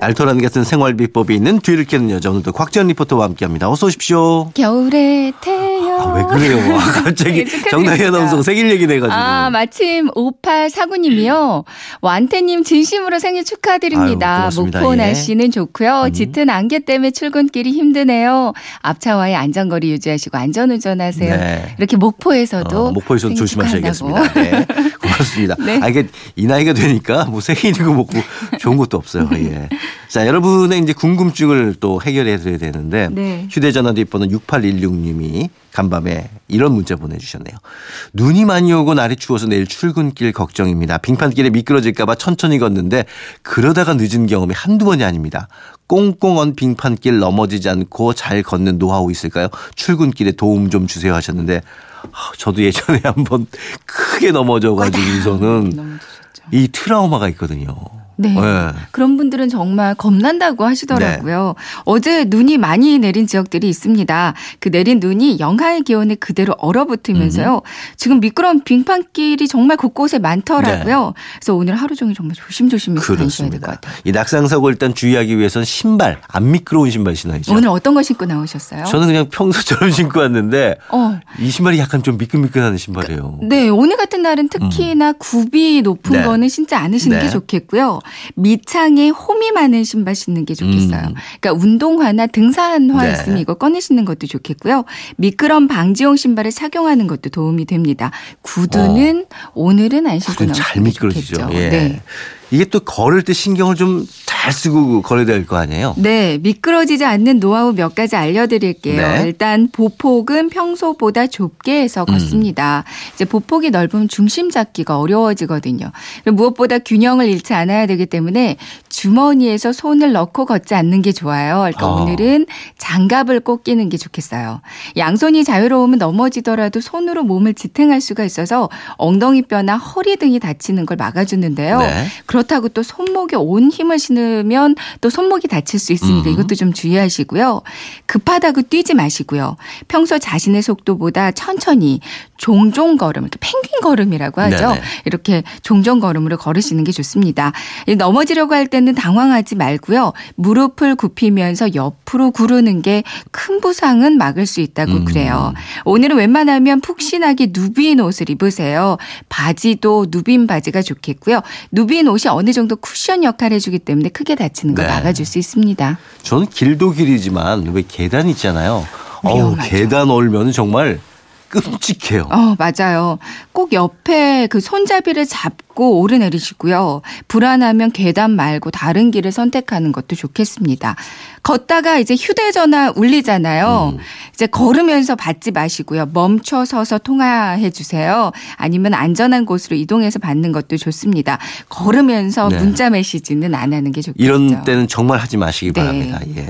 알토란 같은 생활 비법이 있는 뒤를 캐는 여자 오늘도 곽지연 리포터와 함께합니다. 어서 오십시오. 겨울에 태양. 아, 왜 그래요? 아, 갑자기. 정다희 아나운서 생일 얘기 돼가지고. 아, 마침 5849님이요. 완태님 진심으로 생일 축하드립니다. 아유. 목포 예. 날씨는 좋고요. 음. 짙은 안개 때문에 출근길이 힘드네요. 앞차와의 안전거리 유지하시고 안전운전하세요. 네. 이렇게 목포에서도 어, 목포에서 생일 조심하셔야겠습니다. 네. 고맙습니다. 네. 아, 이게 이 나이가 되니까 뭐 생일이고 뭐고 좋은 것도 없어요. 예. 자, 여러분의 이제 궁금증을 또 해결해 드려야 되는데 네. 휴대전화 뒷번호 6816님이 간밤에 이런 문자 보내주셨네요. 눈이 많이 오고 날이 추워서 내일 출근길 걱정입니다. 빙판길에 미끄러질까봐 천천히 걷는데 그러다가 늦은 경험이 한두 번이 아닙니다. 꽁꽁 언 빙판길 넘어지지 않고 잘 걷는 노하우 있을까요? 출근길에 도움 좀 주세요 하셨는데 아, 저도 예전에 한번 크게 넘어져가지고서는 넘어지셨죠. 이 트라우마가 있거든요. 네. 네. 그런 분들은 정말 겁난다고 하시더라고요. 어제 눈이 많이 내린 지역들이 있습니다. 그 내린 눈이 영하의 기온에 그대로 얼어붙으면서요. 지금 미끄러운 빙판길이 정말 곳곳에 많더라고요. 그래서 오늘 하루 종일 정말 조심조심해서 다니셔야 될것 네. 같아요. 이 낙상 사고 일단 주의하기 위해서는 신발 안 미끄러운 신발 신어야죠. 오늘 어떤 거 신고 나오셨어요? 저는 그냥 평소처럼 신고 왔는데 어. 이 신발이 약간 좀 미끈미끈한 신발이에요. 네, 오늘 같은 날은 특히나 굽이 높은 네. 거는 신지 않으시는 네. 게 좋겠고요. 밑창에 홈이 많은 신발 신는 게 좋겠어요. 음. 그러니까 운동화나 등산화 네. 있으면 이거 꺼내 신는 것도 좋겠고요. 미끄럼 방지용 신발을 착용하는 것도 도움이 됩니다. 구두는 오늘은 안 신고 미끄러지죠. 좋겠죠. 예. 네. 이게 또 걸을 때 신경을 좀 잘 쓰고 걸어야 될 거 아니에요? 네, 미끄러지지 않는 노하우 몇 가지 알려드릴게요. 네. 일단 보폭은 평소보다 좁게 해서 음. 걷습니다. 이제 보폭이 넓으면 중심 잡기가 어려워지거든요. 무엇보다 균형을 잃지 않아야 되기 때문에 주머니에서 손을 넣고 걷지 않는 게 좋아요. 그러니까 아. 오늘은 장갑을 꼭 끼는 게 좋겠어요. 양손이 자유로우면 넘어지더라도 손으로 몸을 지탱할 수가 있어서 엉덩이 뼈나 허리 등이 다치는 걸 막아주는데요. 네. 그렇다고 또 손목에 온 힘을 신으면 또 손목이 다칠 수 있습니다. 음. 이것도 좀 주의하시고요. 급하다고 뛰지 마시고요. 평소 자신의 속도보다 천천히 종종 걸음, 이렇게 펭귄 걸음이라고 하죠. 네네. 이렇게 종종 걸음으로 걸으시는 게 좋습니다. 이 넘어지려고 할 때는 당황하지 말고요. 무릎을 굽히면서 옆으로 구르는 게 큰 부상은 막을 수 있다고 음. 그래요. 오늘은 웬만하면 푹신하게 누빈 옷을 입으세요. 바지도 누빈 바지가 좋겠고요. 누빈 옷이 어느 정도 쿠션 역할을 해주기 때문에 크게 다치는 걸 네. 막아줄 수 있습니다. 저는 길도 길이지만 왜 계단 있잖아요. 어우, 위험하죠. 계단 올면 정말 끔찍해요. 어, 맞아요. 꼭 옆에 그 손잡이를 잡고 오르내리시고요. 불안하면 계단 말고 다른 길을 선택하는 것도 좋겠습니다. 걷다가 이제 휴대전화 울리잖아요. 음. 이제 걸으면서 받지 마시고요. 멈춰 서서 통화해 주세요. 아니면 안전한 곳으로 이동해서 받는 것도 좋습니다. 걸으면서 네. 문자 메시지는 안 하는 게 좋겠죠. 이런 때는 정말 하지 마시기 네. 바랍니다. 예.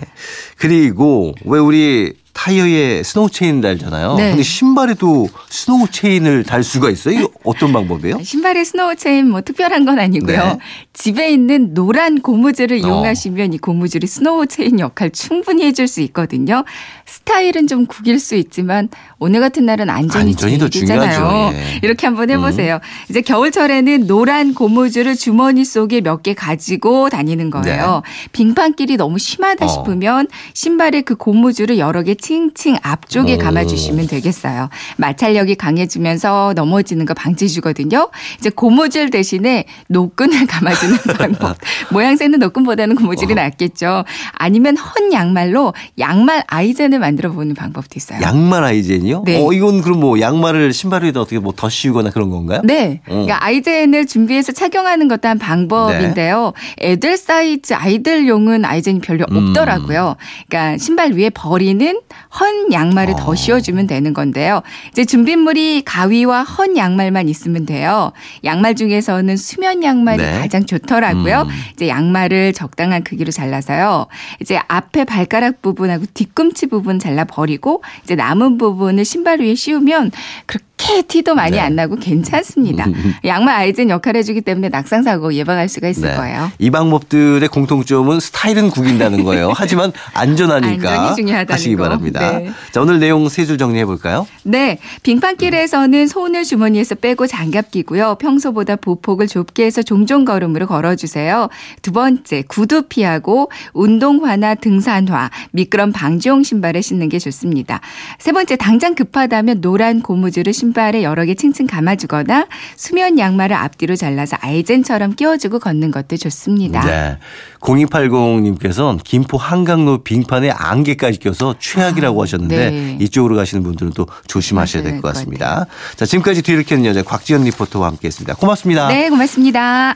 그리고 왜 우리 타이어에 스노우 체인 달잖아요. 네. 근데 신발에도 스노우 체인을 달 수가 있어요? 이거 어떤 방법이에요? 신발에 스노우 체인 뭐 특별한 건 아니고요. 네. 집에 있는 노란 고무줄을 어. 이용하시면 이 고무줄이 스노우 체인 역할 충분히 해줄 수 있거든요. 스타일은 좀 구길 수 있지만 오늘 같은 날은 안전이, 안전이 더 제일이잖아요. 예. 이렇게 한번 해보세요. 이제 겨울철에는 노란 고무줄을 주머니 속에 몇 개 가지고 다니는 거예요. 빙판길이 너무 심하다 네. 어. 싶으면 신발에 그 고무줄을 여러 개 칭칭 앞쪽에 오. 감아주시면 되겠어요. 마찰력이 강해지면서 넘어지는 거 방지해주거든요. 이제 고무줄 대신에 노끈을 감아주는 방법. 모양새는 노끈보다는 고무줄이 어. 낫겠죠. 아니면 헌 양말로 양말 아이젠을 만들어 보는 방법도 있어요. 양말 아이젠이요? 네. 어, 이건 그럼 뭐 양말을 신발 위에다 어떻게 뭐 더 씌우거나 그런 건가요? 네. 어. 그러니까 아이젠을 준비해서 착용하는 것도 한 방법인데요. 애들 사이즈 아이들용은 아이젠이 별로 음. 없더라고요. 그러니까 신발 위에 버리는 헌 양말을 어. 더 씌워주면 되는 건데요. 이제 준비물이 가위와 헌 양말만 있으면 돼요. 양말 중에서는 수면 양말이 네. 가장 좋더라고요. 음. 이제 양말을 적당한 크기로 잘라서요. 이제 앞에 발가락 부분하고 뒤꿈치 부분 잘라 버리고 이제 남은 부분을 신발 위에 씌우면 그렇게 그렇게 티도 많이 네. 안 나고 괜찮습니다. 양말 아이젠 역할을 해주기 때문에 낙상 사고 예방할 수가 있을 거예요. 이 방법들의 공통점은 스타일은 구긴다는 거예요. 하지만 안전하니까 하시기 거. 바랍니다. 네. 자, 오늘 내용 세 줄 정리해 볼까요? 네, 빙판길에서는 손을 주머니에서 빼고 장갑 끼고요. 평소보다 보폭을 좁게 해서 종종 걸음으로 걸어주세요. 두 번째, 구두 피하고 운동화나 등산화, 미끄럼 방지용 신발을 신는 게 좋습니다. 세 번째, 당장 급하다면 노란 고무줄을 신발 에 여러 개 층층 감아주거나 수면 양말을 앞뒤로 잘라서 아이젠처럼 끼워주고 걷는 것도 좋습니다. 네. 0280님께서는 김포 한강로 빙판에 안개까지 껴서 최악이라고 아, 하셨는데 네. 이쪽으로 가시는 분들은 또 조심하셔야 될 것 같습니다. 자, 지금까지 뒤를 캐는 여자 곽지연 리포터와 함께 했습니다. 고맙습니다. 네, 고맙습니다.